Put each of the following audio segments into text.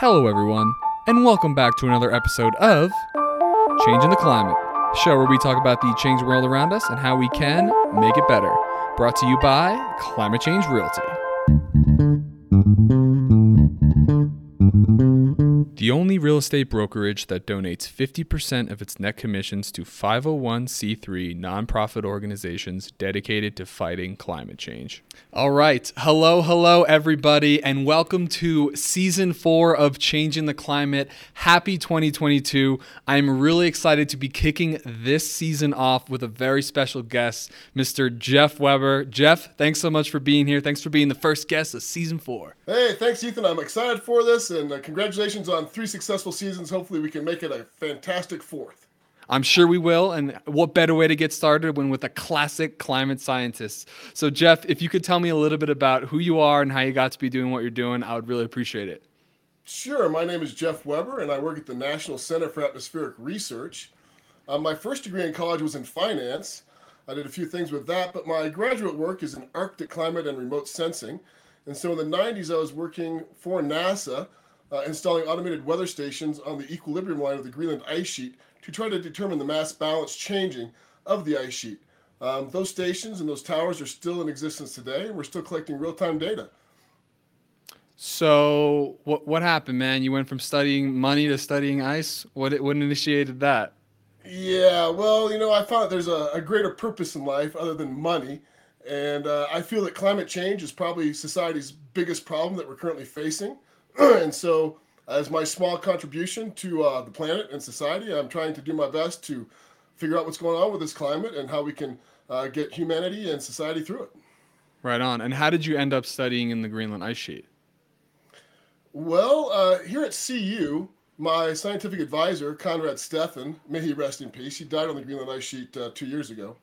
Hello, everyone, and welcome back to another episode of Changing the Climate, show where we talk about the changing world around us and how we can make it better. Brought to you by Climate Change Realty. The only real estate brokerage that donates 50% of its net commissions to 501c3 nonprofit organizations dedicated to fighting climate change. All right. Hello, hello, everybody, and welcome to season four of Changing the Climate. Happy 2022. I'm really excited to be kicking this season off with a very special guest, Mr. Jeff Weber. Jeff, thanks so much for being here. Thanks for being the first guest of season four. Hey, thanks, Ethan. I'm excited for this, and uh, congratulations on three successful seasons. Hopefully, we can make it a fantastic fourth. I'm sure we will. And what better way to get started when with a classic climate scientist? So, Jeff, if you could tell me a little bit about who you are and how you got to be doing what you're doing, I would really appreciate it. Sure. My name is Jeff Weber, and I work at the National Center for Atmospheric Research. Uh, my first degree in college was in finance. I did a few things with that, but my graduate work is in Arctic climate and remote sensing. And so in the 90s, I was working for NASA, uh, installing automated weather stations on the equilibrium line of the Greenland ice sheet to try to determine the mass balance changing of the ice sheet. Um, those stations and those towers are still in existence today, and we're still collecting real time data. So, what what happened, man? You went from studying money to studying ice. What what initiated that? Yeah, well, you know, I thought there's a, a greater purpose in life other than money. And uh, I feel that climate change is probably society's biggest problem that we're currently facing. and so, as my small contribution to uh, the planet and society, I'm trying to do my best to figure out what's going on with this climate and how we can uh, get humanity and society through it. Right on. And how did you end up studying in the Greenland ice sheet? Well, uh, here at CU, my scientific advisor, Konrad Steffen, may he rest in peace, he died on the Greenland ice sheet uh, two years ago.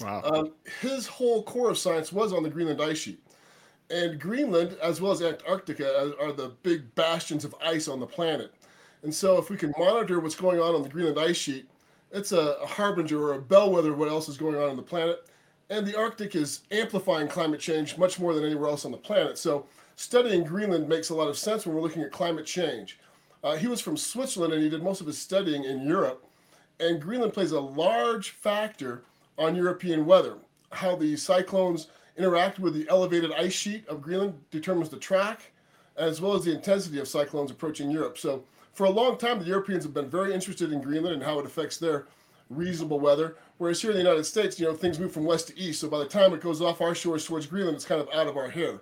Wow. Um, his whole core of science was on the Greenland ice sheet. And Greenland, as well as Antarctica, are the big bastions of ice on the planet. And so, if we can monitor what's going on on the Greenland ice sheet, it's a, a harbinger or a bellwether of what else is going on on the planet. And the Arctic is amplifying climate change much more than anywhere else on the planet. So, studying Greenland makes a lot of sense when we're looking at climate change. Uh, he was from Switzerland and he did most of his studying in Europe. And Greenland plays a large factor on European weather. How the cyclones interact with the elevated ice sheet of Greenland determines the track, as well as the intensity of cyclones approaching Europe. So, for a long time, the Europeans have been very interested in Greenland and how it affects their reasonable weather. Whereas here in the United States, you know, things move from west to east. So by the time it goes off our shores towards Greenland, it's kind of out of our hair.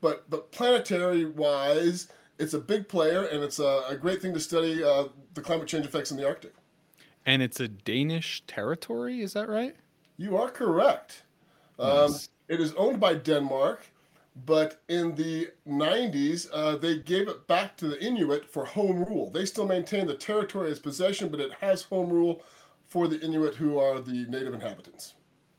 But but planetary wise, it's a big player, and it's a, a great thing to study uh, the climate change effects in the Arctic. And it's a Danish territory, is that right? You are correct. Um, It is owned by Denmark, but in the 90s, uh, they gave it back to the Inuit for home rule. They still maintain the territory as possession, but it has home rule for the Inuit, who are the native inhabitants.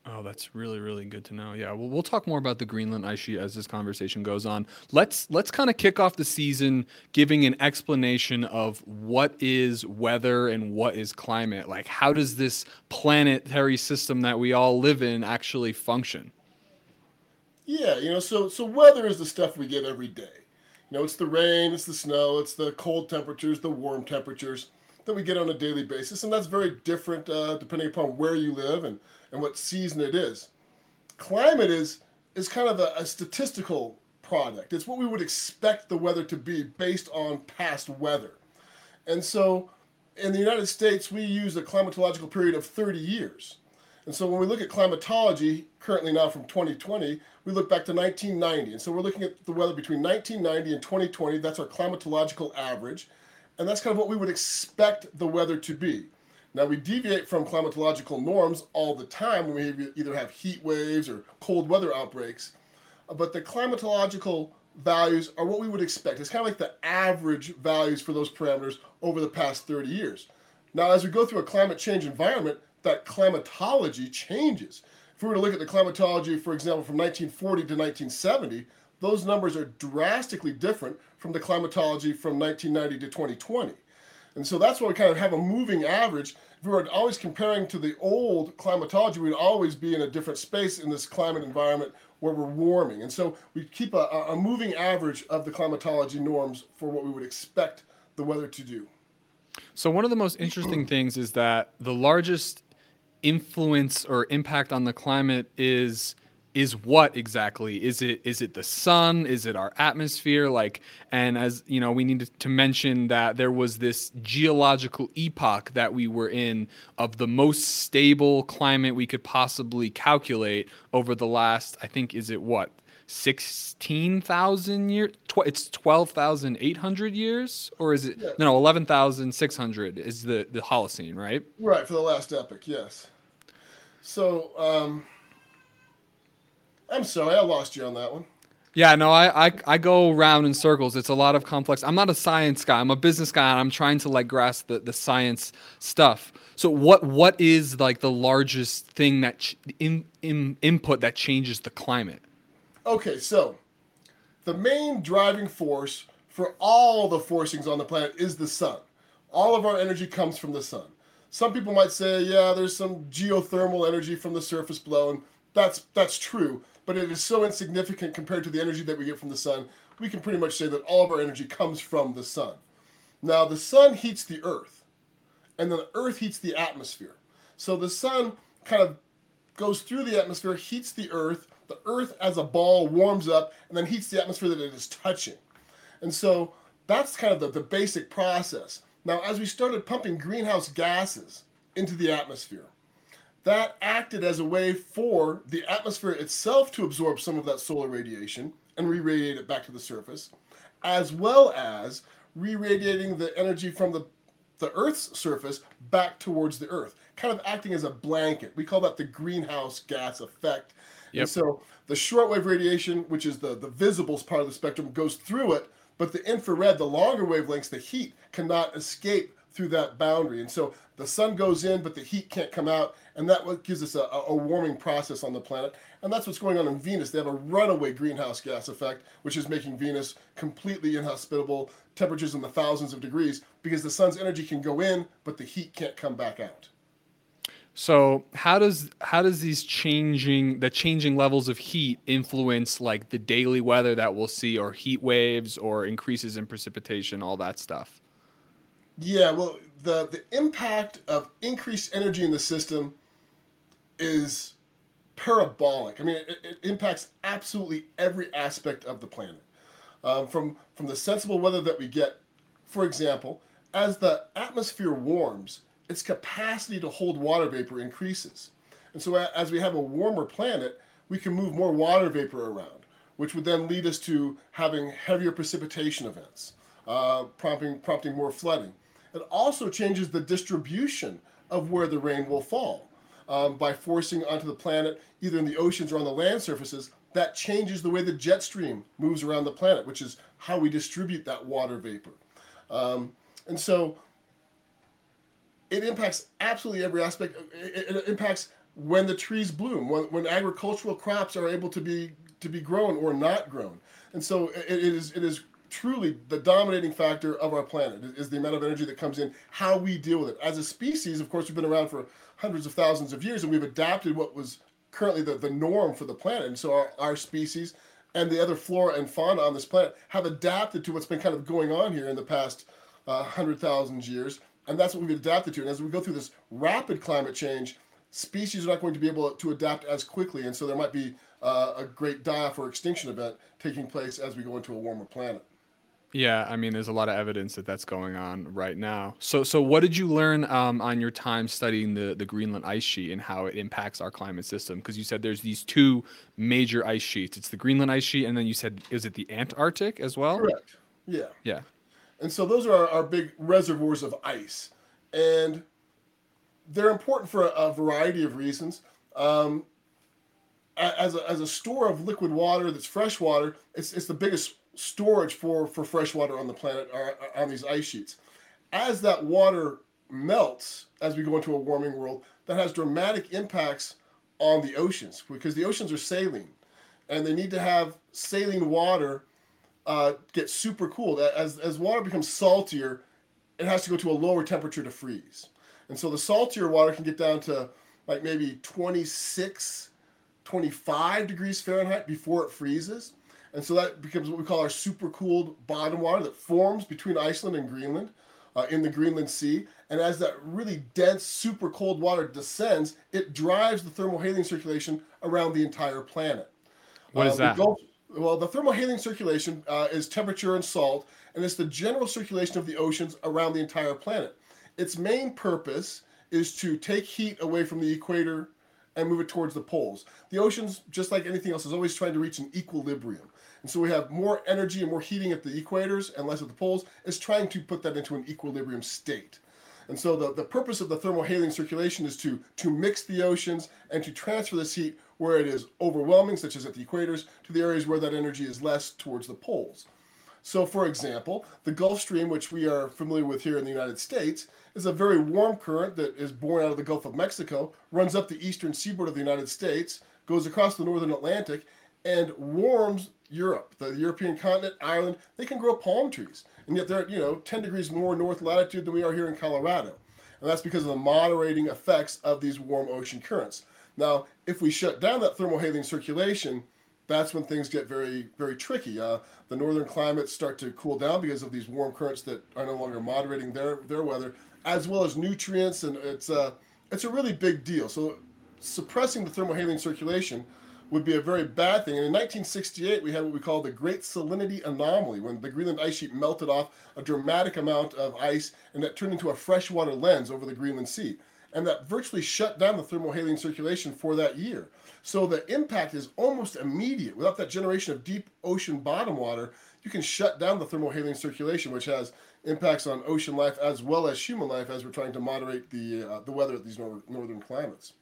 Oh, that's really really good to know. Yeah, well, we'll talk more about the Greenland ice sheet as this conversation goes on. Let's let's kind of kick off the season giving an explanation of what is weather and what is climate. Like, how does this planetary system that we all live in actually function? Yeah, you know, so so weather is the stuff we get every day. You know, it's the rain, it's the snow, it's the cold temperatures, the warm temperatures that we get on a daily basis, and that's very different uh, depending upon where you live and and what season it is. Climate is is kind of a, a statistical product. It's what we would expect the weather to be based on past weather. And so in the United States, we use a climatological period of 30 years. And so when we look at climatology, currently now from 2020, we look back to 1990. And so we're looking at the weather between 1990 and 2020. That's our climatological average. And that's kind of what we would expect the weather to be. Now, we deviate from climatological norms all the time when we either have heat waves or cold weather outbreaks, but the climatological values are what we would expect. It's kind of like the average values for those parameters over the past 30 years. Now, as we go through a climate change environment, that climatology changes. If we were to look at the climatology, for example, from 1940 to 1970, those numbers are drastically different from the climatology from 1990 to 2020. And so that's why we kind of have a moving average. If we were always comparing to the old climatology, we'd always be in a different space in this climate environment where we're warming. And so we keep a, a moving average of the climatology norms for what we would expect the weather to do. So one of the most interesting things is that the largest influence or impact on the climate is is what exactly? Is it is it the sun? Is it our atmosphere? Like and as you know we need to mention that there was this geological epoch that we were in of the most stable climate we could possibly calculate over the last i think is it what 16,000 years tw- it's 12,800 years? Or is it yeah. no, no 11,600 is the the Holocene right? Right for the last epoch yes so um I'm sorry, I lost you on that one. Yeah, no, I, I I go around in circles. It's a lot of complex. I'm not a science guy. I'm a business guy, and I'm trying to like grasp the, the science stuff. So what what is like the largest thing that ch- in, in input that changes the climate? Okay, so the main driving force for all the forcings on the planet is the sun. All of our energy comes from the sun. Some people might say, yeah, there's some geothermal energy from the surface below, and that's that's true but it is so insignificant compared to the energy that we get from the sun. We can pretty much say that all of our energy comes from the sun. Now, the sun heats the earth, and then the earth heats the atmosphere. So the sun kind of goes through the atmosphere, heats the earth. The earth, as a ball, warms up and then heats the atmosphere that it is touching. And so that's kind of the, the basic process. Now, as we started pumping greenhouse gases into the atmosphere, that acted as a way for the atmosphere itself to absorb some of that solar radiation and re-radiate it back to the surface, as well as re-radiating the energy from the, the Earth's surface back towards the Earth, kind of acting as a blanket. We call that the greenhouse gas effect. Yep. And so the shortwave radiation, which is the, the visible part of the spectrum, goes through it, but the infrared, the longer wavelengths, the heat cannot escape through that boundary. And so the sun goes in, but the heat can't come out and that what gives us a, a, warming process on the planet. And that's what's going on in Venus. They have a runaway greenhouse gas effect, which is making Venus completely inhospitable, temperatures in the thousands of degrees, because the sun's energy can go in, but the heat can't come back out. So how does how does these changing the changing levels of heat influence like the daily weather that we'll see, or heat waves, or increases in precipitation, all that stuff? Yeah, well, the the impact of increased energy in the system is parabolic. I mean, it, it impacts absolutely every aspect of the planet. Um, from from the sensible weather that we get, for example, as the atmosphere warms, its capacity to hold water vapor increases, and so as we have a warmer planet, we can move more water vapor around, which would then lead us to having heavier precipitation events, uh, prompting prompting more flooding. It also changes the distribution of where the rain will fall um, by forcing onto the planet, either in the oceans or on the land surfaces, that changes the way the jet stream moves around the planet, which is how we distribute that water vapor. Um, and so it impacts absolutely every aspect. It, it, impacts when the trees bloom, when, when agricultural crops are able to be to be grown or not grown. And so it, it is it is truly the dominating factor of our planet is the amount of energy that comes in, how we deal with it. As a species, of course, we've been around for hundreds of thousands of years and we've adapted what was currently the, the norm for the planet. And so our, our species and the other flora and fauna on this planet have adapted to what's been kind of going on here in the past uh, 100,000 years. And that's what we've adapted to. And as we go through this rapid climate change, species are not going to be able to adapt as quickly. And so there might be uh, a great die off or extinction event taking place as we go into a warmer planet. Yeah, I mean, there's a lot of evidence that that's going on right now. So, so what did you learn um, on your time studying the the Greenland ice sheet and how it impacts our climate system? Because you said there's these two major ice sheets. It's the Greenland ice sheet, and then you said is it the Antarctic as well? Correct. Yeah. Yeah. And so those are our, our big reservoirs of ice, and they're important for a, a variety of reasons. Um, as a, as a store of liquid water that's fresh water, it's, it's the biggest storage for for fresh water on the planet are, are on these ice sheets. As that water melts, as we go into a warming world, that has dramatic impacts on the oceans because the oceans are saline, and they need to have saline water uh, get super cooled. As as water becomes saltier, it has to go to a lower temperature to freeze. And so the saltier water can get down to like maybe 26, 25 degrees Fahrenheit before it freezes. And so that becomes what we call our supercooled bottom water that forms between Iceland and Greenland uh, in the Greenland Sea. And as that really dense, super cold water descends, it drives the thermohaline circulation around the entire planet. What is uh, that? Gulf, well, the thermal thermohaline circulation uh, is temperature and salt, and it's the general circulation of the oceans around the entire planet. Its main purpose is to take heat away from the equator and move it towards the poles. The oceans, just like anything else, is always trying to reach an equilibrium. And so we have more energy and more heating at the equators and less at the poles. It's trying to put that into an equilibrium state. And so the, the purpose of the thermohaline circulation is to, to mix the oceans and to transfer this heat where it is overwhelming, such as at the equators, to the areas where that energy is less towards the poles. So, for example, the Gulf Stream, which we are familiar with here in the United States, is a very warm current that is born out of the Gulf of Mexico, runs up the eastern seaboard of the United States, goes across the northern Atlantic, and warms Europe, the European continent, Ireland. They can grow palm trees, and yet they're you know 10 degrees more north latitude than we are here in Colorado, and that's because of the moderating effects of these warm ocean currents. Now, if we shut down that thermohaline circulation, that's when things get very, very tricky. Uh, the northern climates start to cool down because of these warm currents that are no longer moderating their, their weather, as well as nutrients, and it's a, uh, it's a really big deal. So, suppressing the thermohaline circulation would be a very bad thing. And in 1968, we had what we call the Great Salinity Anomaly, when the Greenland ice sheet melted off a dramatic amount of ice, and that turned into a freshwater lens over the Greenland Sea and that virtually shut down the thermohaline circulation for that year. So the impact is almost immediate. Without that generation of deep ocean bottom water, you can shut down the thermohaline circulation, which has impacts on ocean life as well as human life as we're trying to moderate the uh, the weather at these nor- northern climates.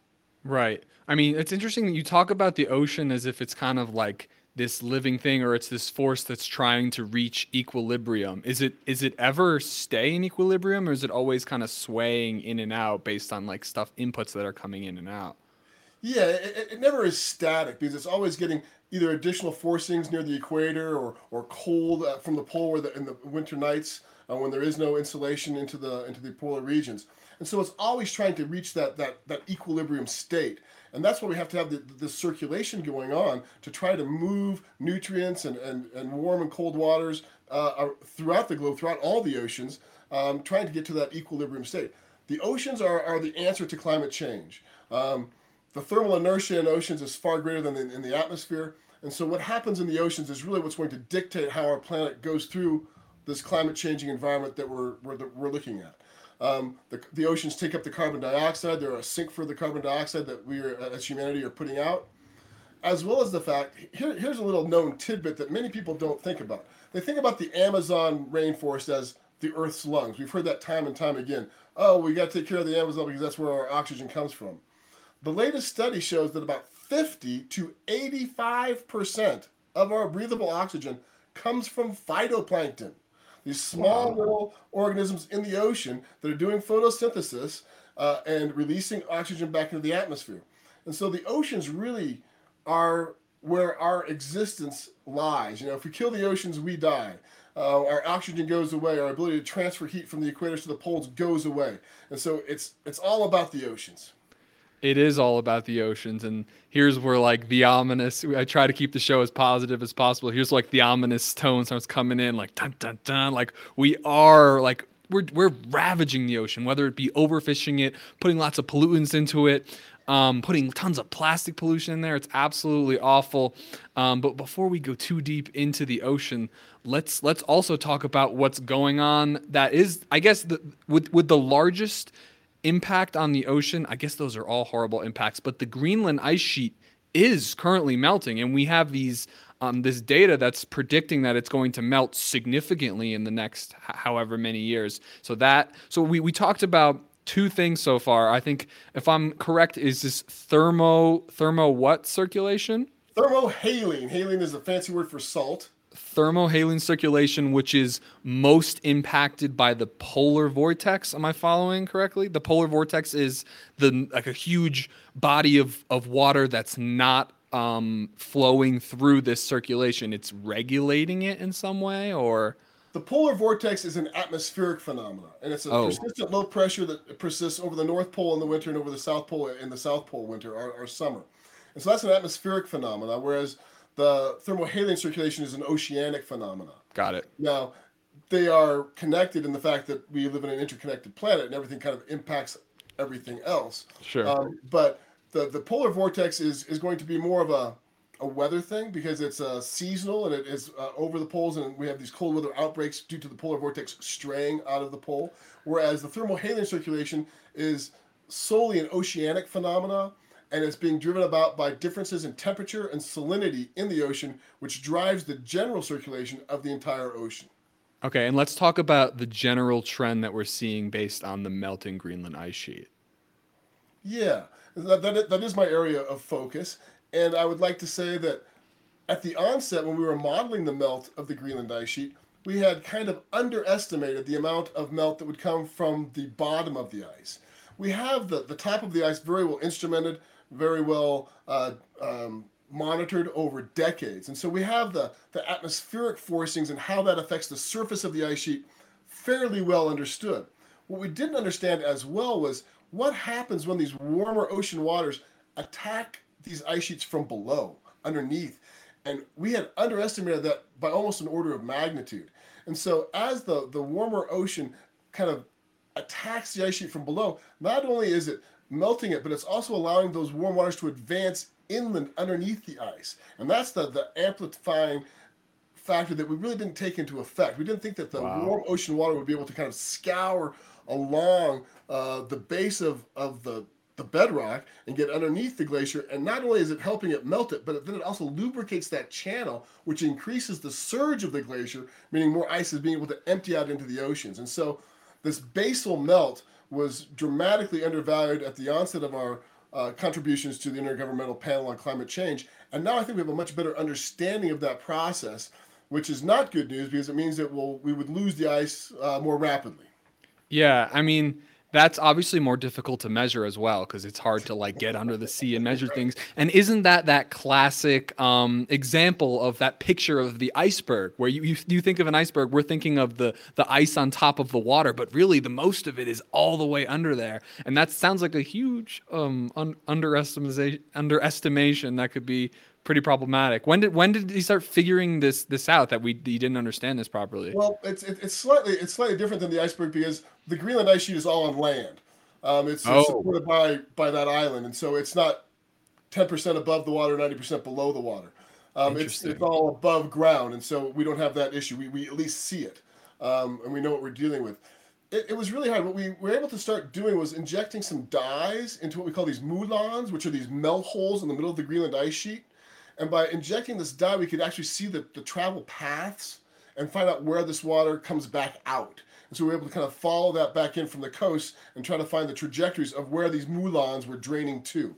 Right. I mean, it's interesting that you talk about the ocean as if it's kind of like this living thing or it's this force that's trying to reach equilibrium. Is it is it ever stay in equilibrium or is it always kind of swaying in and out based on like stuff inputs that are coming in and out? Yeah it, it never is static because it's always getting either additional forcings near the equator or or cold uh, from the pole where the, in the winter nights uh, when there is no insolation into the into the polar regions. And so it's always trying to reach that that that equilibrium state and that's why we have to have the, the circulation going on to try to move nutrients and, and, and warm and cold waters uh, throughout the globe, throughout all the oceans, um, trying to get to that equilibrium state. The oceans are, are the answer to climate change. Um, the thermal inertia in oceans is far greater than in, in the atmosphere. And so, what happens in the oceans is really what's going to dictate how our planet goes through this climate changing environment that we're, we're, we're looking at. Um, the, the oceans take up the carbon dioxide. They're a sink for the carbon dioxide that we are, as humanity are putting out, as well as the fact here, here's a little known tidbit that many people don't think about. They think about the Amazon rainforest as the Earth's lungs. We've heard that time and time again. Oh, we got to take care of the Amazon because that's where our oxygen comes from. The latest study shows that about 50 to 85 percent of our breathable oxygen comes from phytoplankton these small wow. little organisms in the ocean that are doing photosynthesis uh, and releasing oxygen back into the atmosphere. And so the oceans really are where our existence lies. You know, if we kill the oceans, we die. Uh, our oxygen goes away. Our ability to transfer heat from the equators to the poles goes away. And so it's it's all about the oceans it is all about the oceans and here's where like the ominous i try to keep the show as positive as possible. Here's like the ominous tone starts coming in like dun dun dun. Like we are like we're, we're ravaging the ocean whether it be overfishing it putting lots of pollutants into it um, putting tons of plastic pollution in there. It's absolutely awful. Um, but before we go too deep into the ocean let's let's also talk about what's going on that is i guess the, with with the largest impact on the ocean, I guess those are all horrible impacts, but the Greenland ice sheet is currently melting and we have these um, this data that's predicting that it's going to melt significantly in the next however many years. So that so we, we talked about two things so far. I think if I'm correct, is this thermo thermo what circulation? Thermohaline. Haline is a fancy word for salt thermohaline circulation, which is most impacted by the polar vortex. Am I following correctly? The polar vortex is the like a huge body of of water that's not um, flowing through this circulation. It's regulating it in some way, or the polar vortex is an atmospheric phenomenon, and it's a Oh. persistent low pressure that persists over the North Pole in the winter and over the South Pole in the South Pole winter or, or summer. And so that's an atmospheric phenomenon, whereas the thermohaline circulation is an oceanic phenomenon. Got it. Now, they are connected in the fact that we live in an interconnected planet and everything kind of impacts everything else. Sure. Um, but the, the polar vortex is, is going to be more of a, a weather thing because it's uh, seasonal and it is uh, over the poles, and we have these cold weather outbreaks due to the polar vortex straying out of the pole. Whereas the thermohaline circulation is solely an oceanic phenomena and it's being driven about by differences in temperature and salinity in the ocean, which drives the general circulation of the entire ocean. Okay, and let's talk about the general trend that we're seeing based on the melting Greenland ice sheet. Yeah, that, that, is- that is my area of focus. And I would like to say that at the onset, when we were modeling the melt of the Greenland ice sheet, we had kind of underestimated the amount of melt that would come from the bottom of the ice. We have the, the top of the ice very well instrumented, very well uh, um, monitored over decades. And so we have the, the atmospheric forcings and how that affects the surface of the ice sheet fairly well understood. What we didn't understand as well was what happens when these warmer ocean waters attack these ice sheets from below, underneath. And we had underestimated that by almost an order of magnitude. And so as the, the warmer ocean kind of attacks the ice sheet from below, not only is it melting it, but it's also allowing those warm waters to advance inland underneath the ice. And that's the, the amplifying factor that we really didn't take into effect. We didn't think that the Wow. warm ocean water would be able to kind of scour along uh, the base of, of the, the bedrock and get underneath the glacier. And not only is it helping it melt it, but then it also lubricates that channel, which increases the surge of the glacier, meaning more ice is being able to empty out into the oceans. And so this basal melt was dramatically undervalued at the onset of our uh, contributions to the Intergovernmental Panel on Climate Change. And now I think we have a much better understanding of that process, which is not good news because it means that we'll, we would lose the ice uh, more rapidly. Yeah, I mean, that's obviously more difficult to measure as well because it's hard to like get under the sea and measure things. And isn't that that classic um, example of that picture of the iceberg where you, you you think of an iceberg, we're thinking of the the ice on top of the water, but really the most of it is all the way under there. And that sounds like a huge um, un- underestimation underestimation that could be pretty problematic. When did when did he start figuring this this out that we he didn't understand this properly? Well, it's it, it's slightly it's slightly different than the iceberg because the Greenland ice sheet is all on land. Um, it's, it's Oh. supported by by that island, and so it's not ten percent above the water, ninety percent below the water. Um, it's it's all above ground, and so we don't have that issue. We, we at least see it, um, and we know what we're dealing with. It, it was really hard. What we were able to start doing was injecting some dyes into what we call these moulins, which are these melt holes in the middle of the Greenland ice sheet. And by injecting this dye, we could actually see the, the travel paths and find out where this water comes back out. And so we were able to kind of follow that back in from the coast and try to find the trajectories of where these moulins were draining to.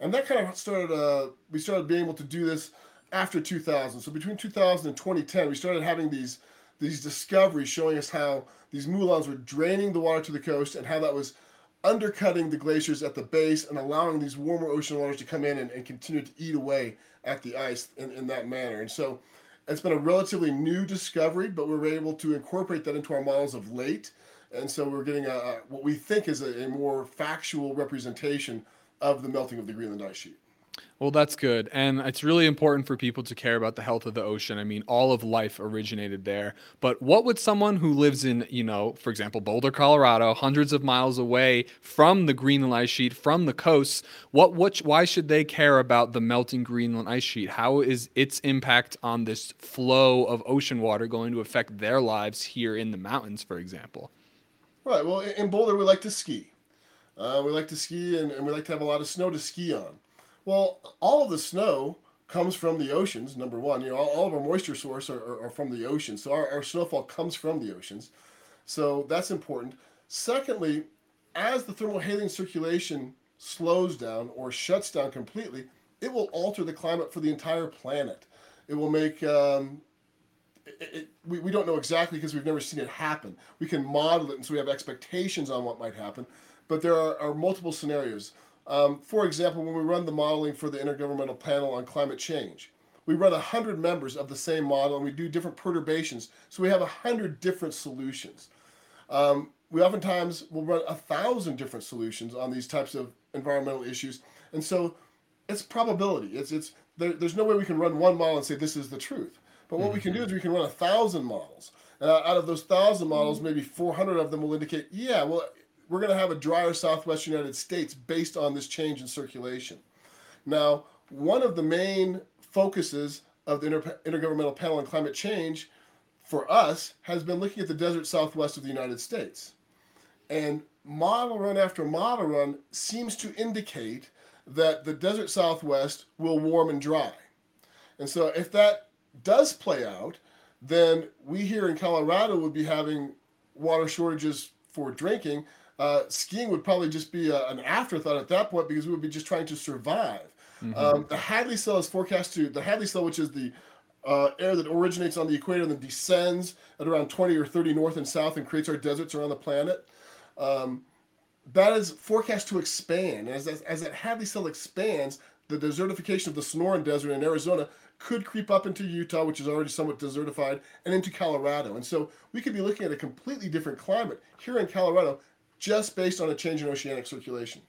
And that kind of started, uh, we started being able to do this after 2000. So between 2000 and 2010, we started having these, these discoveries showing us how these moulins were draining the water to the coast and how that was undercutting the glaciers at the base and allowing these warmer ocean waters to come in and, and continue to eat away at the ice in, in that manner. And so it's been a relatively new discovery, but we were able to incorporate that into our models of late. And so we're getting a, what we think is a, a more factual representation of the melting of the Greenland ice sheet. Well, that's good. And it's really important for people to care about the health of the ocean. I mean, all of life originated there. But what would someone who lives in, you know, for example, Boulder, Colorado, hundreds of miles away from the Greenland ice sheet, from the coasts, what, what why should they care about the melting Greenland ice sheet? How is its impact on this flow of ocean water going to affect their lives here in the mountains, for example? Right. Well, in in Boulder, we like to ski. Uh, we like to ski and, and we like to have a lot of snow to ski on. Well, all of the snow comes from the oceans, number one. You know, all, all of our moisture source are, are, are from the oceans. So our, our snowfall comes from the oceans. So that's important. Secondly, as the thermohaline circulation slows down or shuts down completely, it will alter the climate for the entire planet. It will make um, it, it, we, we don't know exactly because we've never seen it happen. We can model it, and so we have expectations on what might happen, but there are, are multiple scenarios. Um, for example, when we run the modeling for the Intergovernmental Panel on Climate Change, we run 100 members of the same model and we do different perturbations. So we have 100 different solutions. Um, we oftentimes will run a thousand different solutions on these types of environmental issues. And so it's probability. It's, it's there, there's no way we can run one model and say this is the truth. But what mm-hmm. we can do is we can run a thousand models. And out of those thousand models, maybe 400 of them will indicate, yeah, well, we're going to have a drier southwest United States based on this change in circulation. Now, one of the main focuses of the Inter- Intergovernmental Panel on Climate Change for us has been looking at the desert southwest of the United States. And model run after model run seems to indicate that the desert southwest will warm and dry. And so if that does play out, then we here in Colorado would be having water shortages for drinking. Uh, skiing would probably just be a, an afterthought at that point because we would be just trying to survive. Mm-hmm. Um, the Hadley cell is forecast to the Hadley cell, which is the uh, air that originates on the equator and then descends at around 20 or 30 north and south and creates our deserts around the planet. Um, that is forecast to expand. As, as, as that Hadley cell expands, the desertification of the Sonoran Desert in Arizona could creep up into Utah, which is already somewhat desertified, and into Colorado. And so we could be looking at a completely different climate here in Colorado just based on a change in oceanic circulation.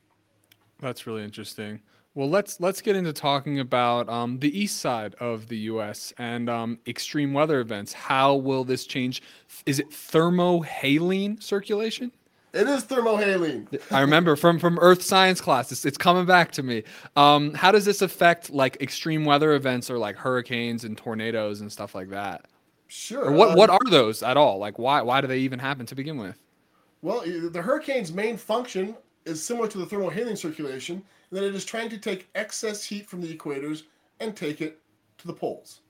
That's really interesting. Well, let's let's get into talking about um, the east side of the U.S. and um, extreme weather events. How will this change? Is it thermohaline circulation? It is thermohaline. I remember from from Earth science class. It's, it's coming back to me. Um, how does this affect like extreme weather events or like hurricanes and tornadoes and stuff like that? Sure. Or what uh, what are those at all? Like why why do they even happen to begin with? Well, the hurricane's main function is similar to the thermohaline circulation in that it is trying to take excess heat from the equators and take it to the poles.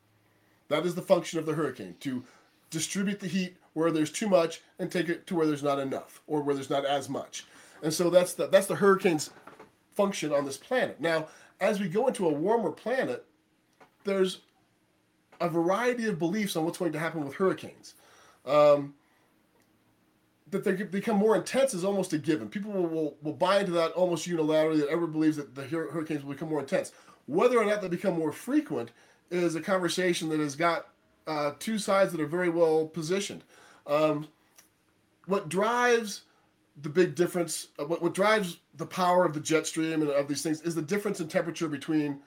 That is the function of the hurricane to distribute the heat where there's too much and take it to where there's not enough or where there's not as much. And so that's the that's the hurricane's function on this planet. Now, as we go into a warmer planet, there's a variety of beliefs on what's going to happen with hurricanes. Um, that they become more intense is almost a given. People will, will, will buy into that almost unilaterally that everyone believes that the hurricanes will become more intense. Whether or not they become more frequent is a conversation that has got uh, two sides that are very well positioned. Um, what drives the big difference, uh, what, what drives the power of the jet stream and of these things is the difference in temperature between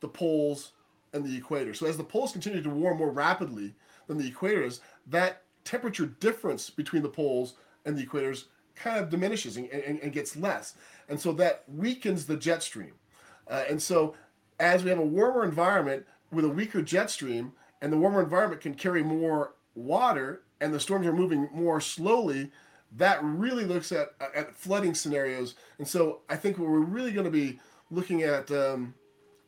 the poles and the equator. So as the poles continue to warm more rapidly than the equators, that temperature difference between the poles and the equators kind of diminishes and, and, and gets less. And so that weakens the jet stream. Uh, and so as we have a warmer environment with a weaker jet stream, and the warmer environment can carry more water, and the storms are moving more slowly, that really looks at, at flooding scenarios. And so I think what we're really going to be looking at um,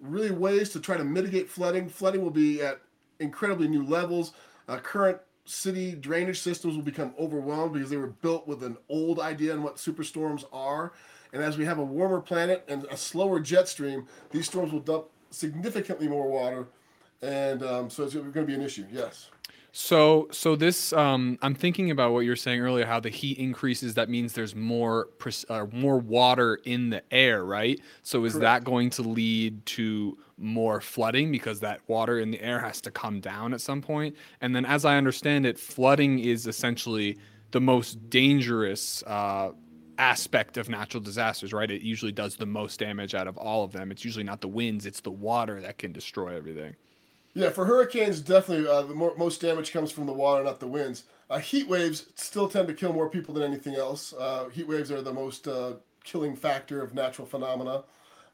really ways to try to mitigate flooding. Flooding will be at incredibly new levels. Uh, current city drainage systems will become overwhelmed because they were built with an old idea on what superstorms are. And as we have a warmer planet and a slower jet stream, these storms will dump significantly more water. And um, so it's going to be an issue, yes. So, so this, um, I'm thinking about what you're saying earlier. How the heat increases, that means there's more, uh, more water in the air, right? So, is Correct. that going to lead to more flooding because that water in the air has to come down at some point? And then, as I understand it, flooding is essentially the most dangerous uh, aspect of natural disasters, right? It usually does the most damage out of all of them. It's usually not the winds; it's the water that can destroy everything. Yeah, for hurricanes, definitely uh, the more, most damage comes from the water, not the winds. Uh, heat waves still tend to kill more people than anything else. Uh, heat waves are the most uh, killing factor of natural phenomena.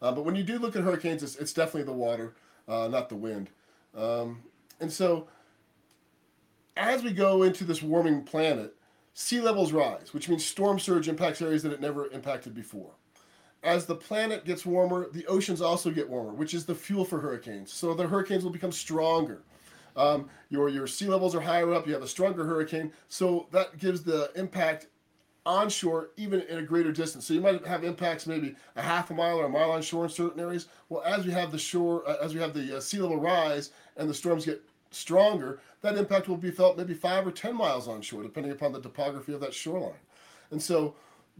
Uh, but when you do look at hurricanes, it's, it's definitely the water, uh, not the wind. Um, and so, as we go into this warming planet, sea levels rise, which means storm surge impacts areas that it never impacted before as the planet gets warmer, the oceans also get warmer, which is the fuel for hurricanes. So the hurricanes will become stronger. Um, your your sea levels are higher up. You have a stronger hurricane, so that gives the impact onshore even in a greater distance. So you might have impacts maybe a half a mile or a mile onshore in certain areas. Well, as we have the shore, uh, as we have the uh, sea level rise and the storms get stronger, that impact will be felt maybe five or ten miles onshore, depending upon the topography of that shoreline. And so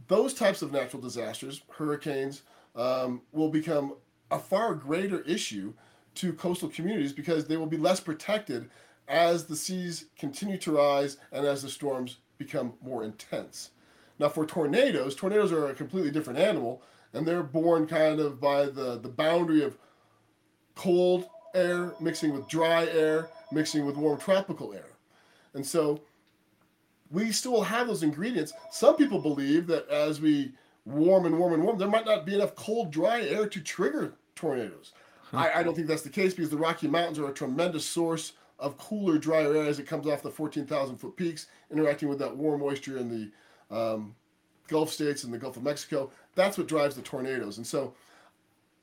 those types of natural disasters, hurricanes, um, will become a far greater issue to coastal communities because they will be less protected as the seas continue to rise and as the storms become more intense. Now, for tornadoes, tornadoes are a completely different animal, and they're born kind of by the, the boundary of cold air mixing with dry air, mixing with warm tropical air. And so we still have those ingredients. Some people believe that as we warm and warm and warm, there might not be enough cold, dry air to trigger tornadoes. I, I, don't think that's the case because the Rocky Mountains are a tremendous source of cooler, drier air as it comes off the 14,000 foot peaks, interacting with that warm moisture in the um, Gulf states and the Gulf of Mexico. That's what drives the tornadoes. And so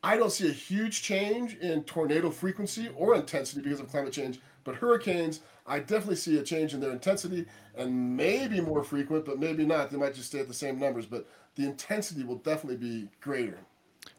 I don't see a huge change in tornado frequency or intensity because of climate change, but hurricanes, I definitely see a change in their intensity and maybe more frequent, but maybe not. They might just stay at the same numbers, but the intensity will definitely be greater.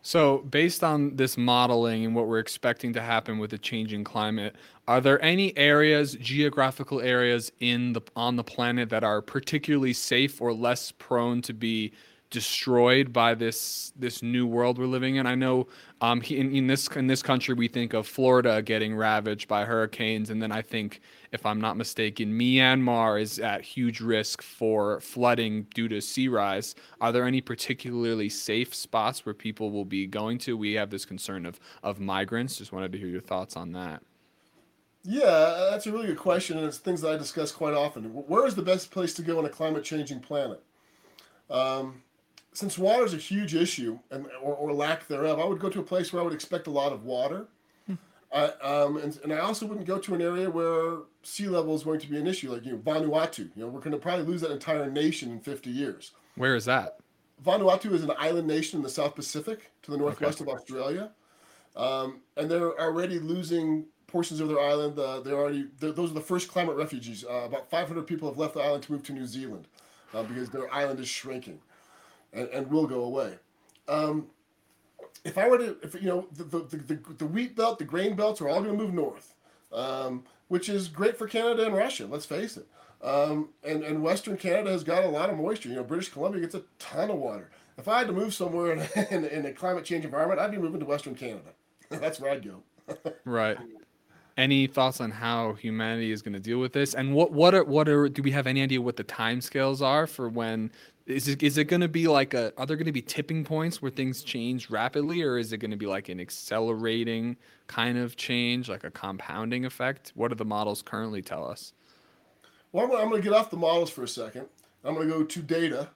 So, based on this modeling and what we're expecting to happen with the changing climate, are there any areas, geographical areas in the on the planet that are particularly safe or less prone to be destroyed by this this new world we're living in. I know um, in, in this in this country we think of Florida getting ravaged by hurricanes, and then I think, if I'm not mistaken, Myanmar is at huge risk for flooding due to sea rise. Are there any particularly safe spots where people will be going to? We have this concern of of migrants. Just wanted to hear your thoughts on that. Yeah, that's a really good question, and it's things that I discuss quite often. Where is the best place to go on a climate changing planet? Um, since water is a huge issue and or, or, lack thereof, I would go to a place where I would expect a lot of water. Hmm. I, um, and, and I also wouldn't go to an area where sea level is going to be an issue, like you know Vanuatu. You know, we're going to probably lose that entire nation in 50 years. Where is that? Vanuatu is an island nation in the South Pacific to the northwest okay. of Australia, um, and they're already losing portions of their island. Uh, they're already they're, those are the first climate refugees. Uh, about 500 people have left the island to move to New Zealand uh, because their island is shrinking and, and will go away. Um, if I were to, if you know, the, the, the, the wheat belt, the grain belts are all going to move north, um, which is great for Canada and Russia. Let's face it. Um, and and Western Canada has got a lot of moisture. You know, British Columbia gets a ton of water. If I had to move somewhere in, in, in a climate change environment, I'd be moving to Western Canada. That's where I'd go. right. Any thoughts on how humanity is going to deal with this, and what what are what are do we have any idea what the timescales are for when is it, is it going to be like a are there going to be tipping points where things change rapidly or is it going to be like an accelerating kind of change like a compounding effect? What do the models currently tell us? Well i'm, I'm going to get off the models for a second. I'm going to go to data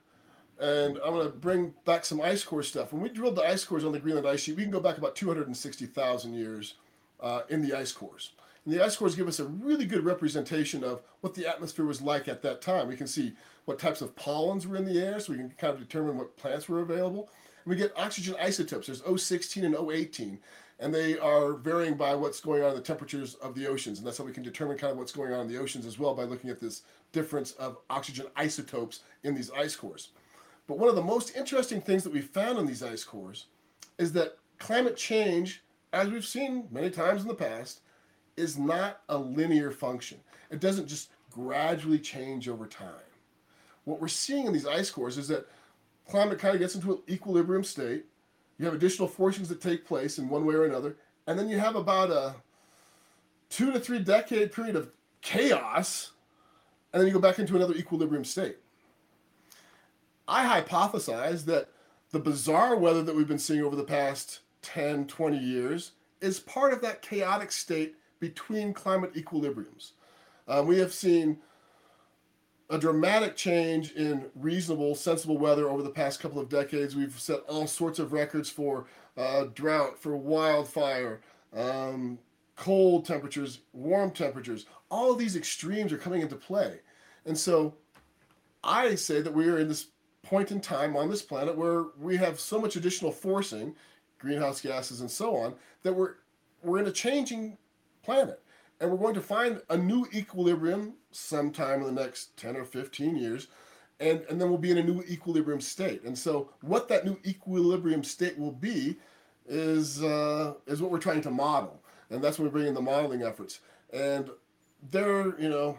and i'm going to bring back some ice core stuff. When we drilled the ice cores on the greenland ice sheet we can go back about 260000 years uh, in the ice cores. And the ice cores give us a really good representation of what the atmosphere was like at that time. We can see what types of pollens were in the air, so we can kind of determine what plants were available. And we get oxygen isotopes. There's O16 and O18, and they are varying by what's going on in the temperatures of the oceans. And that's how we can determine kind of what's going on in the oceans as well by looking at this difference of oxygen isotopes in these ice cores. But one of the most interesting things that we found in these ice cores is that climate change, as we've seen many times in the past, is not a linear function. It doesn't just gradually change over time what we're seeing in these ice cores is that climate kind of gets into an equilibrium state. You have additional forcings that take place in one way or another, and then you have about a two to three decade period of chaos, and then you go back into another equilibrium state. I hypothesize that the bizarre weather that we've been seeing over the past 10, 20 years is part of that chaotic state between climate equilibriums. Um, we have seen a dramatic change in reasonable, sensible weather over the past couple of decades. We've set all sorts of records for uh, drought, for wildfire, um, cold temperatures, warm temperatures. All of these extremes are coming into play. And so I say that we are in this point in time on this planet where we have so much additional forcing, greenhouse gases and so on, that we're we're in a changing planet and we're going to find a new equilibrium sometime in the next 10 or 15 years and, and then we'll be in a new equilibrium state and so what that new equilibrium state will be is uh, is what we're trying to model and that's when we bring in the modeling efforts and there you know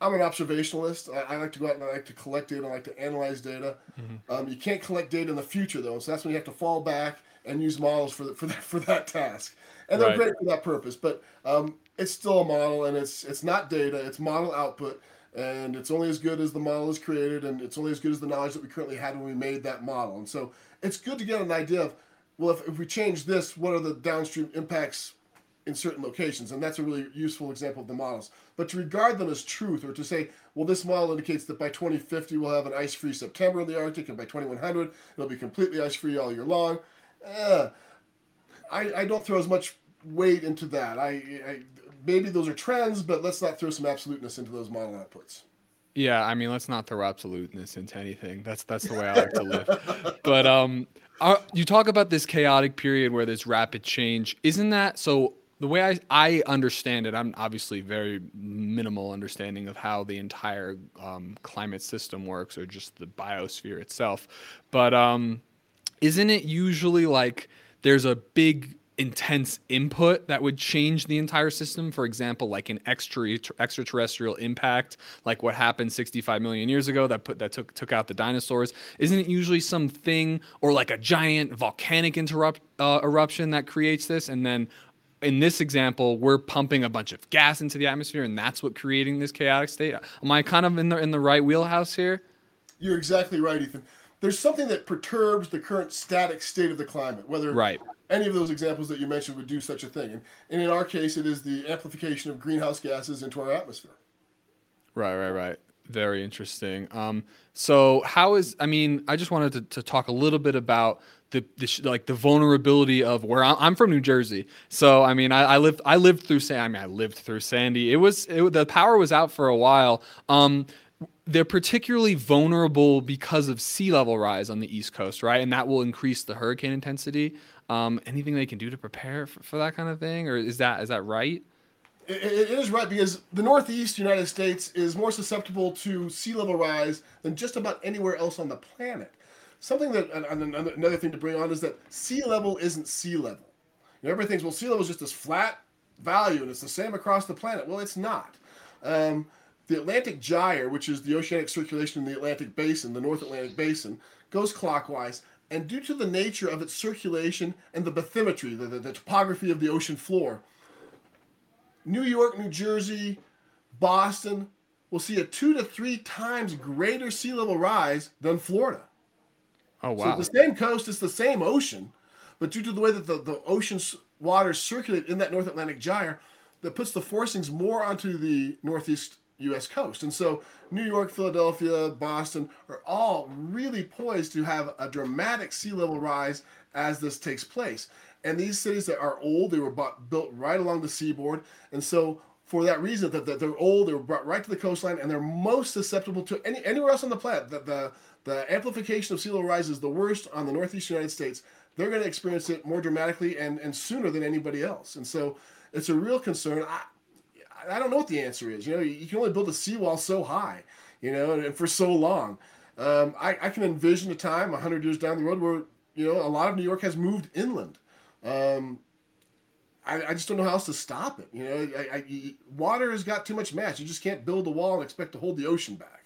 I'm an observationalist. I, I, like to go out and I like to collect data. I like to analyze data. Mm-hmm. Um, you can't collect data in the future though, so that's when you have to fall back and use models for the, for that for that task. And they're right. great for that purpose, but um, it's still a model, and it's it's not data. It's model output, and it's only as good as the model is created, and it's only as good as the knowledge that we currently had when we made that model. And so it's good to get an idea of, well, if, if we change this, what are the downstream impacts in certain locations? And that's a really useful example of the models. But to regard them as truth, or to say, well, this model indicates that by 2050 we'll have an ice-free September in the Arctic, and by 2100 it'll be completely ice-free all year long. Eh, I, I don't throw as much weight into that. I, I maybe those are trends, but let's not throw some absoluteness into those model outputs. Yeah, I mean, let's not throw absoluteness into anything. That's that's the way I like to live. but um, uh, you talk about this chaotic period where there's rapid change. Isn't that so? The way I, I understand it, I'm obviously very minimal understanding of how the entire um, climate system works or just the biosphere itself. But um, isn't it usually like there's a big intense input that would change the entire system. For example like an extra extraterrestrial impact like what happened 65 million years ago that put that took took out the dinosaurs. Isn't it usually something or like a giant volcanic interrupt uh, eruption that creates this? And then in this example we're pumping a bunch of gas into the atmosphere and that's what creating this chaotic state. Am i kind of in the in the right wheelhouse here? You're exactly right ethan. There's something that perturbs the current static state of the climate, whether right. Any of those examples that you mentioned would do such a thing. And, and in our case, it is the amplification of greenhouse gases into our atmosphere. Right, right, right. Very interesting. Um, so, how is? I mean, I just wanted to, to talk a little bit about the, the like the vulnerability of where I'm, I'm, from New Jersey. So, I mean, I, I lived I lived through. I mean, I lived through Sandy. It was it, the power was out for a while. Um, they're particularly vulnerable because of sea level rise on the East Coast, right? And that will increase the hurricane intensity. Um, anything they can do to prepare for, for, that kind of thing, or is that is that right? It, it is right because the Northeast United States is more susceptible to sea level rise than just about anywhere else on the planet. Something that and another thing to bring on is that sea level isn't sea level. You know, everybody thinks well, sea level is just this flat value and it's the same across the planet. Well, it's not. Um, the Atlantic gyre, which is the oceanic circulation in the Atlantic basin, the North Atlantic basin, goes clockwise. And due to the nature of its circulation and the bathymetry, the, the, the topography of the ocean floor, New York, New Jersey, Boston will see a two to three times greater sea level rise than Florida. Oh, wow. So the same coast is the same ocean, but due to the way that the, the ocean's waters circulate in that North Atlantic gyre, that puts the forcings more onto the northeast U.S. coast. And so New York, Philadelphia, Boston are all really poised to have a dramatic sea level rise as this takes place. And these cities that are old, they were bought, built right along the seaboard. And so for that reason, that, that they're old, they were brought right to the coastline, and they're most susceptible to any anywhere else on the planet. The, the, the amplification of sea level rise is the worst on the northeast United States. They're going to experience it more dramatically and, and sooner than anybody else. And so it's a real concern. I, I don't know what the answer is. You know, you can only build a seawall so high, you know, and for so long. Um, I, I, can envision a time 100 years down the road where, you know, a lot of New York has moved inland. Um, I, I, just don't know how else to stop it. You know, I, water has got too much mass. You just can't build a wall and expect to hold the ocean back.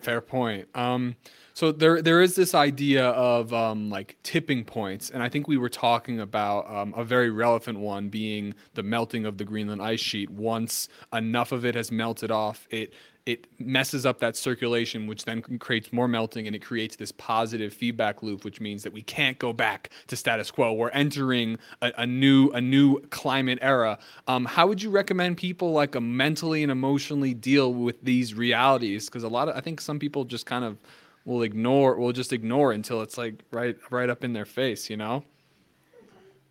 Fair point. Um, so there there is this idea of um, like tipping points, and I think we were talking about um, a very relevant one being the melting of the Greenland ice sheet. Once enough of it has melted off, it it messes up that circulation, which then creates more melting, and it creates this positive feedback loop, which means that we can't go back to status quo. We're entering a, a new a new climate era. Um, how would you recommend people like a mentally and emotionally deal with these realities? Because a lot of I think some people just kind of will ignore will just ignore until it's like right right up in their face, you know.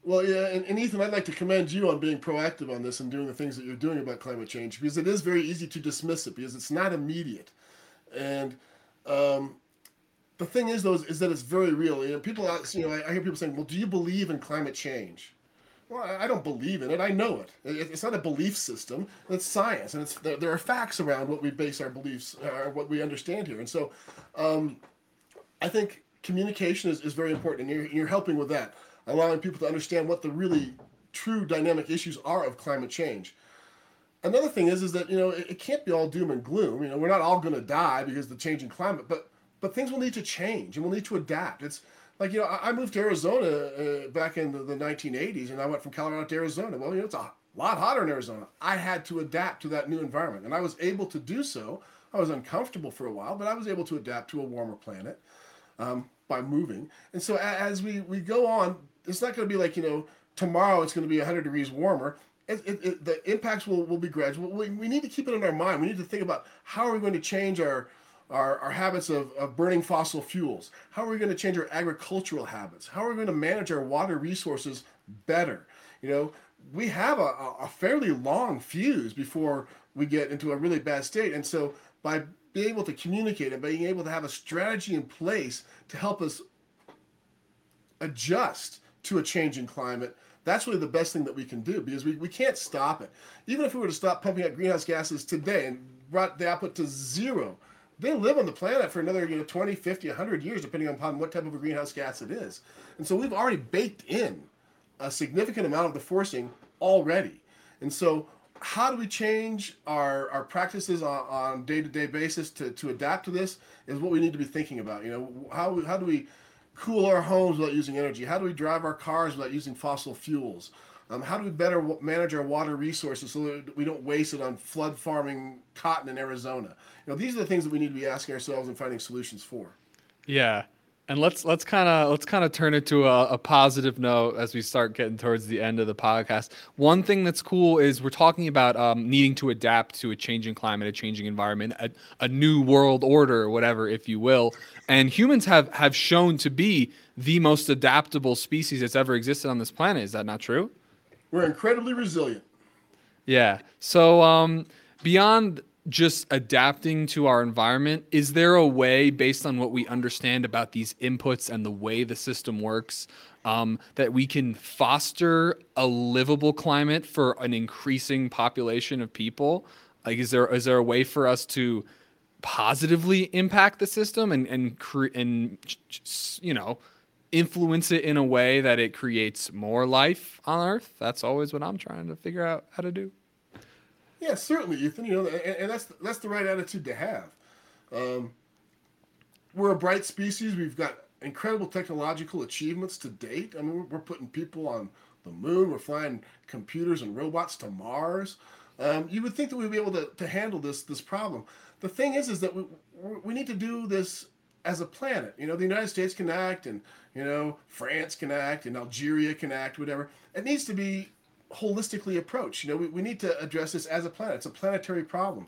Well, yeah, and, and, Ethan, I'd like to commend you on being proactive on this and doing the things that you're doing about climate change because it is very easy to dismiss it because it's not immediate. And um, the thing is, though, is, is, that it's very real. You know, people, ask, you know, I, I, hear people saying, "Well, do you believe in climate change?" Well, I, I don't believe in it. I know it. it. It's not a belief system. It's science, and it's there, there are facts around what we base our beliefs, or what we understand here. And so, um, I think communication is, is very important, and you're, you're helping with that allowing people to understand what the really true dynamic issues are of climate change. another thing is is that you know it, it can't be all doom and gloom. You know, we're not all going to die because of the changing climate, but but things will need to change and we'll need to adapt. It's like you know, I, I moved to Arizona uh, back in the, the 1980s, and I went from Colorado to Arizona. Well, you know, it's a lot hotter in Arizona. I had to adapt to that new environment, and I was able to do so. I was uncomfortable for a while, but I was able to adapt to a warmer planet um, by moving. And so as we we go on, it's not going to be like you know tomorrow it's going to be 100 degrees warmer. It, it, it, the impacts will, will be gradual. We, we need to keep it in our mind. We need to think about how are we going to change our our, our habits of, of burning fossil fuels? How are we going to change our agricultural habits? How are we going to manage our water resources better? You know, we have a, a fairly long fuse before we get into a really bad state. And so by being able to communicate and being able to have a strategy in place to help us adjust to a changing climate, that's really the best thing that we can do because we, we can't stop it. Even if we were to stop pumping out greenhouse gases today and brought the output to zero, they live on the planet for another you know 20 50 100 years depending upon what type of a greenhouse gas it is and so we've already baked in a significant amount of the forcing already. And so how do we change our, our practices on, on day-to-day basis to, to adapt to this is what we need to be thinking about. You know, how, how do we cool our homes without using energy? How do we drive our cars without using fossil fuels? Um, how do we better manage our water resources so that we don't waste it on flood farming cotton in Arizona? You know, these are the things that we need to be asking ourselves and finding solutions for. Yeah, and let's let's kind of let's kind of turn it to a, a, positive note as we start getting towards the end of the podcast. One thing that's cool is we're talking about um, needing to adapt to a changing climate, a changing environment, a, a new world order, whatever, if you will. And humans have have shown to be the most adaptable species that's ever existed on this planet. Is that not true? We're incredibly resilient. Yeah. So um, beyond just adapting to our environment is there a way based on what we understand about these inputs and the way the system works um, that we can foster a livable climate for an increasing population of people? Like is there is there a way for us to positively impact the system and and cre- and you know influence it in a way that it creates more life on earth? That's always what i'm trying to figure out how to do yeah, certainly, Ethan. You know, and, and that's that's the right attitude to have. Um, we're a bright species. We've got incredible technological achievements to date. I mean, we're, we're putting people on the moon. We're flying computers and robots to Mars. Um, you would think that we'd be able to, to handle this this problem. The thing is, is that we we need to do this as a planet. You know, the United States can act, and you know, France can act, and Algeria can act, whatever. It needs to be holistically approach. You know, we, we need to address this as a planet. It's a planetary problem.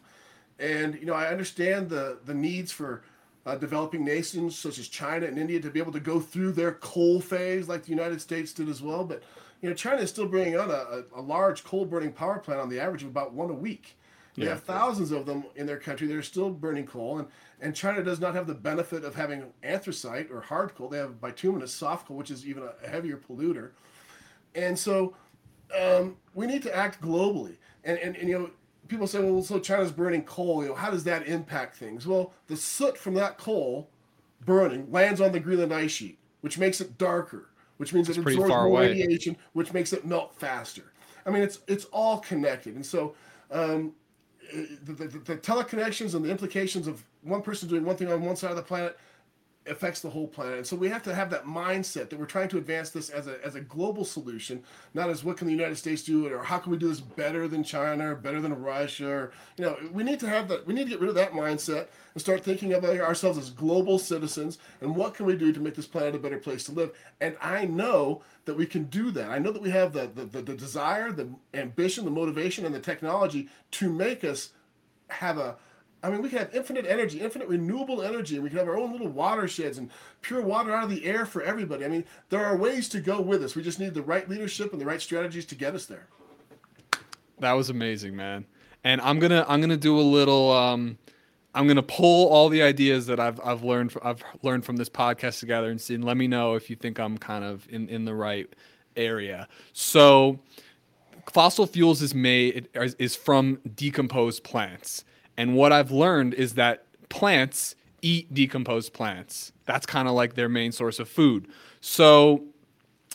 And, you know, I understand the, the needs for uh, developing nations such as China and India to be able to go through their coal phase like the United States did as well. But, you know, China is still bringing on a, a, large coal burning power plant on the average of about one a week. They yeah. have thousands of them in their country that are still burning coal, and, and China does not have the benefit of having anthracite or hard coal. They have bituminous soft coal, which is even a heavier polluter. And so um, we need to act globally. And, and, and, you know, people say, well, so China's burning coal. You know, how does that impact things? Well, the soot from that coal burning lands on the Greenland ice sheet, which makes it darker, which means it's it absorbs more away. radiation, which makes it melt faster. I mean, it's it's all connected. And so, um, the, the, the teleconnections and the implications of one person doing one thing on one side of the planet affects the whole planet. And so we have to have that mindset that we're trying to advance this as a, as a global solution, not as what can the United States do or how can we do this better than China or better than Russia or, you know, we need to have that, we need to get rid of that mindset and start thinking about ourselves as global citizens and what can we do to make this planet a better place to live. And I know that we can do that. I know that we have the, the, the, the desire, the ambition, the motivation, and the technology to make us have a, I mean, we can have infinite energy, infinite renewable energy, and we can have our own little watersheds and pure water out of the air for everybody. I mean, there are ways to go with us. We just need the right leadership and the right strategies to get us there. That was amazing, man. And I'm gonna I'm gonna do a little um, I'm gonna pull all the ideas that I've I've learned I've learned from this podcast together and see and let me know if you think I'm kind of in in the right area. So fossil fuels is made is from decomposed plants and what I've learned is that plants eat decomposed plants. That's kind of like their main source of food. So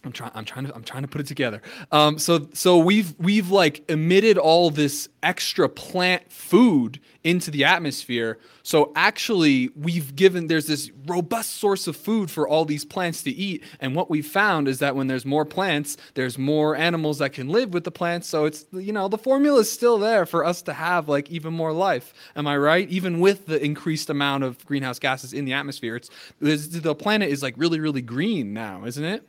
I'm trying. I'm trying to. I'm trying to put it together. Um, so so we've we've like emitted all this extra plant food into the atmosphere. So actually, we've given there's this robust source of food for all these plants to eat. And what we've found is that when there's more plants, there's more animals that can live with the plants. So it's you know the formula is still there for us to have like even more life. Am I right? Even with the increased amount of greenhouse gases in the atmosphere, it's the planet is like really really green now, isn't it?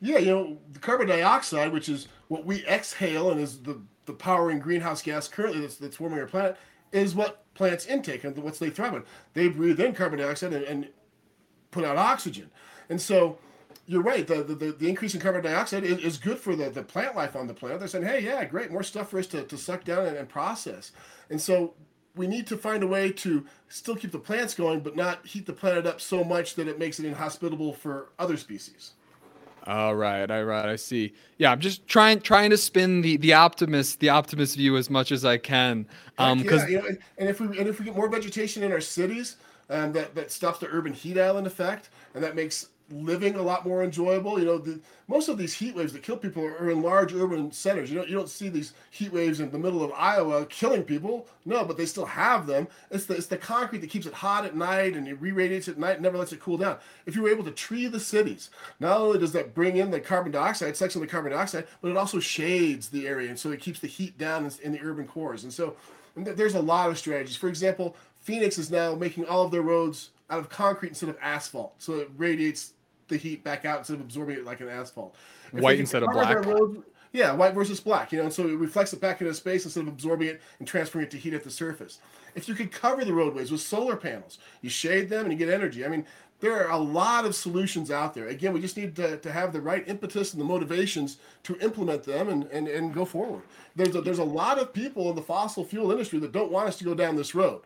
Yeah, you know, the carbon dioxide, which is what we exhale and is the, the powering greenhouse gas currently that's, that's warming our planet, is what plants intake and what they thrive on. They breathe in carbon dioxide and, and put out oxygen. And so you're right, the, the, the increase in carbon dioxide is, is good for the, the plant life on the planet. They're saying, hey, yeah, great, more stuff for us to, to suck down and, and process. And so we need to find a way to still keep the plants going, but not heat the planet up so much that it makes it inhospitable for other species. All right, all right, I see. Yeah, I'm just trying trying to spin the the optimist the optimist view as much as I can. Um, because yeah, you know, and, and, if we and if we get more vegetation in our cities, um, that that stops the urban heat island effect, and that makes living a lot more enjoyable. You know, the, most of these heat waves that kill people are in large urban centers. You don't you don't see these heat waves in the middle of Iowa killing people. No, but they still have them. It's the it's the concrete that keeps it hot at night and it re-radiates at night, and never lets it cool down. If you were able to tree the cities, not only does that bring in the carbon dioxide, sucks in the carbon dioxide, but it also shades the area, and so it keeps the heat down in, the urban cores. And so and there's a lot of strategies. For example, Phoenix is now making all of their roads out of concrete instead of asphalt, so it radiates the heat back out instead of absorbing it like an asphalt. If white instead of black. Road, yeah, white versus black. You know, and so it reflects it back into space instead of absorbing it and transferring it to heat at the surface. If you could cover the roadways with solar panels, you shade them and you get energy. I mean, there are a lot of solutions out there. Again, we just need to, to have the right impetus and the motivations to implement them and, and, and go forward. There's a, there's a lot of people in the fossil fuel industry that don't want us to go down this road.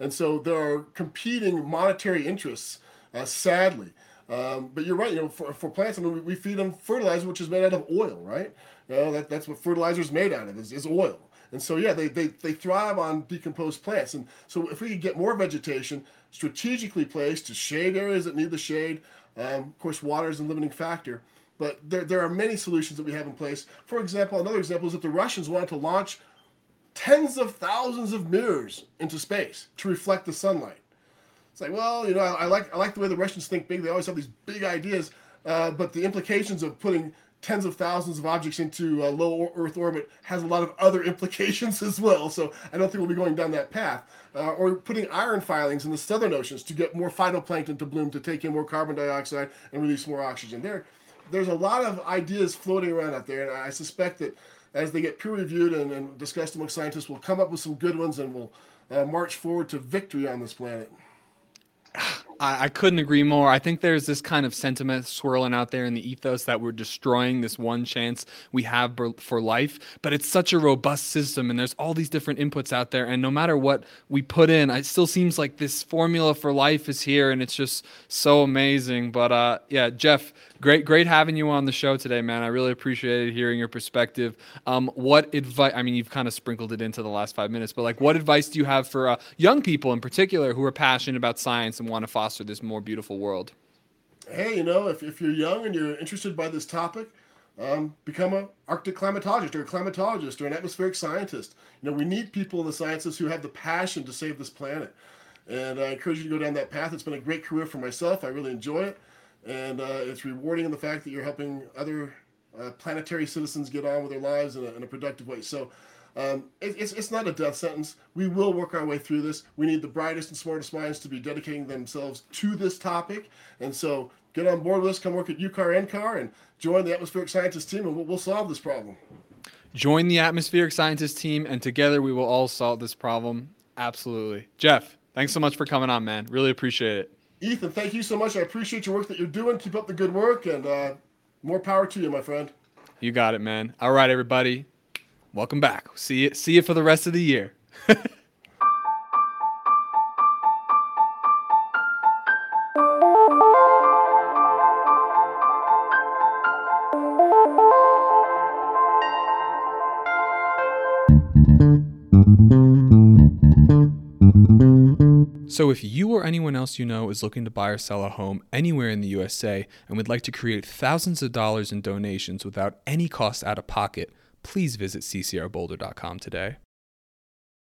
And so there are competing monetary interests, uh, sadly. Um, but you're right. You know, for, for plants, I mean, we, feed them fertilizer, which is made out of oil, right? You know, that, that's what fertilizer is made out of is, is oil. And so, yeah, they, they, they thrive on decomposed plants. And so, if we could get more vegetation strategically placed to shade areas that need the shade, um, of course, water is a limiting factor. But there, there are many solutions that we have in place. For example, another example is that the Russians wanted to launch tens of thousands of mirrors into space to reflect the sunlight. It's like, well, you know, I, I, like I like the way the Russians think big. They always have these big ideas, uh, but the implications of putting tens of thousands of objects into a low Earth orbit has a lot of other implications as well. So I don't think we'll be going down that path. Uh, or putting iron filings in the southern oceans to get more phytoplankton to bloom to take in more carbon dioxide and release more oxygen. There, there's a lot of ideas floating around out there, and I suspect that as they get peer reviewed and, and discussed among scientists, we'll come up with some good ones and we'll uh, march forward to victory on this planet. I, I couldn't agree more. I think there's this kind of sentiment swirling out there in the ethos that we're destroying this one chance we have for life. But it's such a robust system, and there's all these different inputs out there. And no matter what we put in, it still seems like this formula for life is here, and it's just so amazing. But uh, yeah, Jeff, great, great having you on the show today, man. I really appreciated hearing your perspective. Um, what advice? I mean, you've kind of sprinkled it into the last five minutes, but like, what advice do you have for uh, young people in particular who are passionate about science and want to foster this more beautiful world? Hey, you know, if, if you're young and you're interested by this topic, um, become an Arctic climatologist or a climatologist or an atmospheric scientist. You know, we need people in the sciences who have the passion to save this planet. And I encourage you to go down that path. It's been a great career for myself. I really enjoy it. And uh, it's rewarding in the fact that you're helping other uh, planetary citizens get on with their lives in a, in a productive way. So um, it, it's, it's not a death sentence. We will work our way through this. We need the brightest and smartest minds to be dedicating themselves to this topic. And so get on board with us, come work at UCAR NCAR, and join the atmospheric scientist team, and we'll, we'll solve this problem. Join the atmospheric scientist team, and together we will all solve this problem. Absolutely. Jeff, thanks so much for coming on, man. Really appreciate it. Ethan, thank you so much. I appreciate your work that you're doing. Keep up the good work, and uh, more power to you, my friend. You got it, man. All right, everybody welcome back. See you, see you for the rest of the year. So, if you or anyone else you know is looking to buy or sell a home anywhere in the USA and would like to create thousands of dollars in donations without any cost out of pocket, please visit ccrboulder.com today.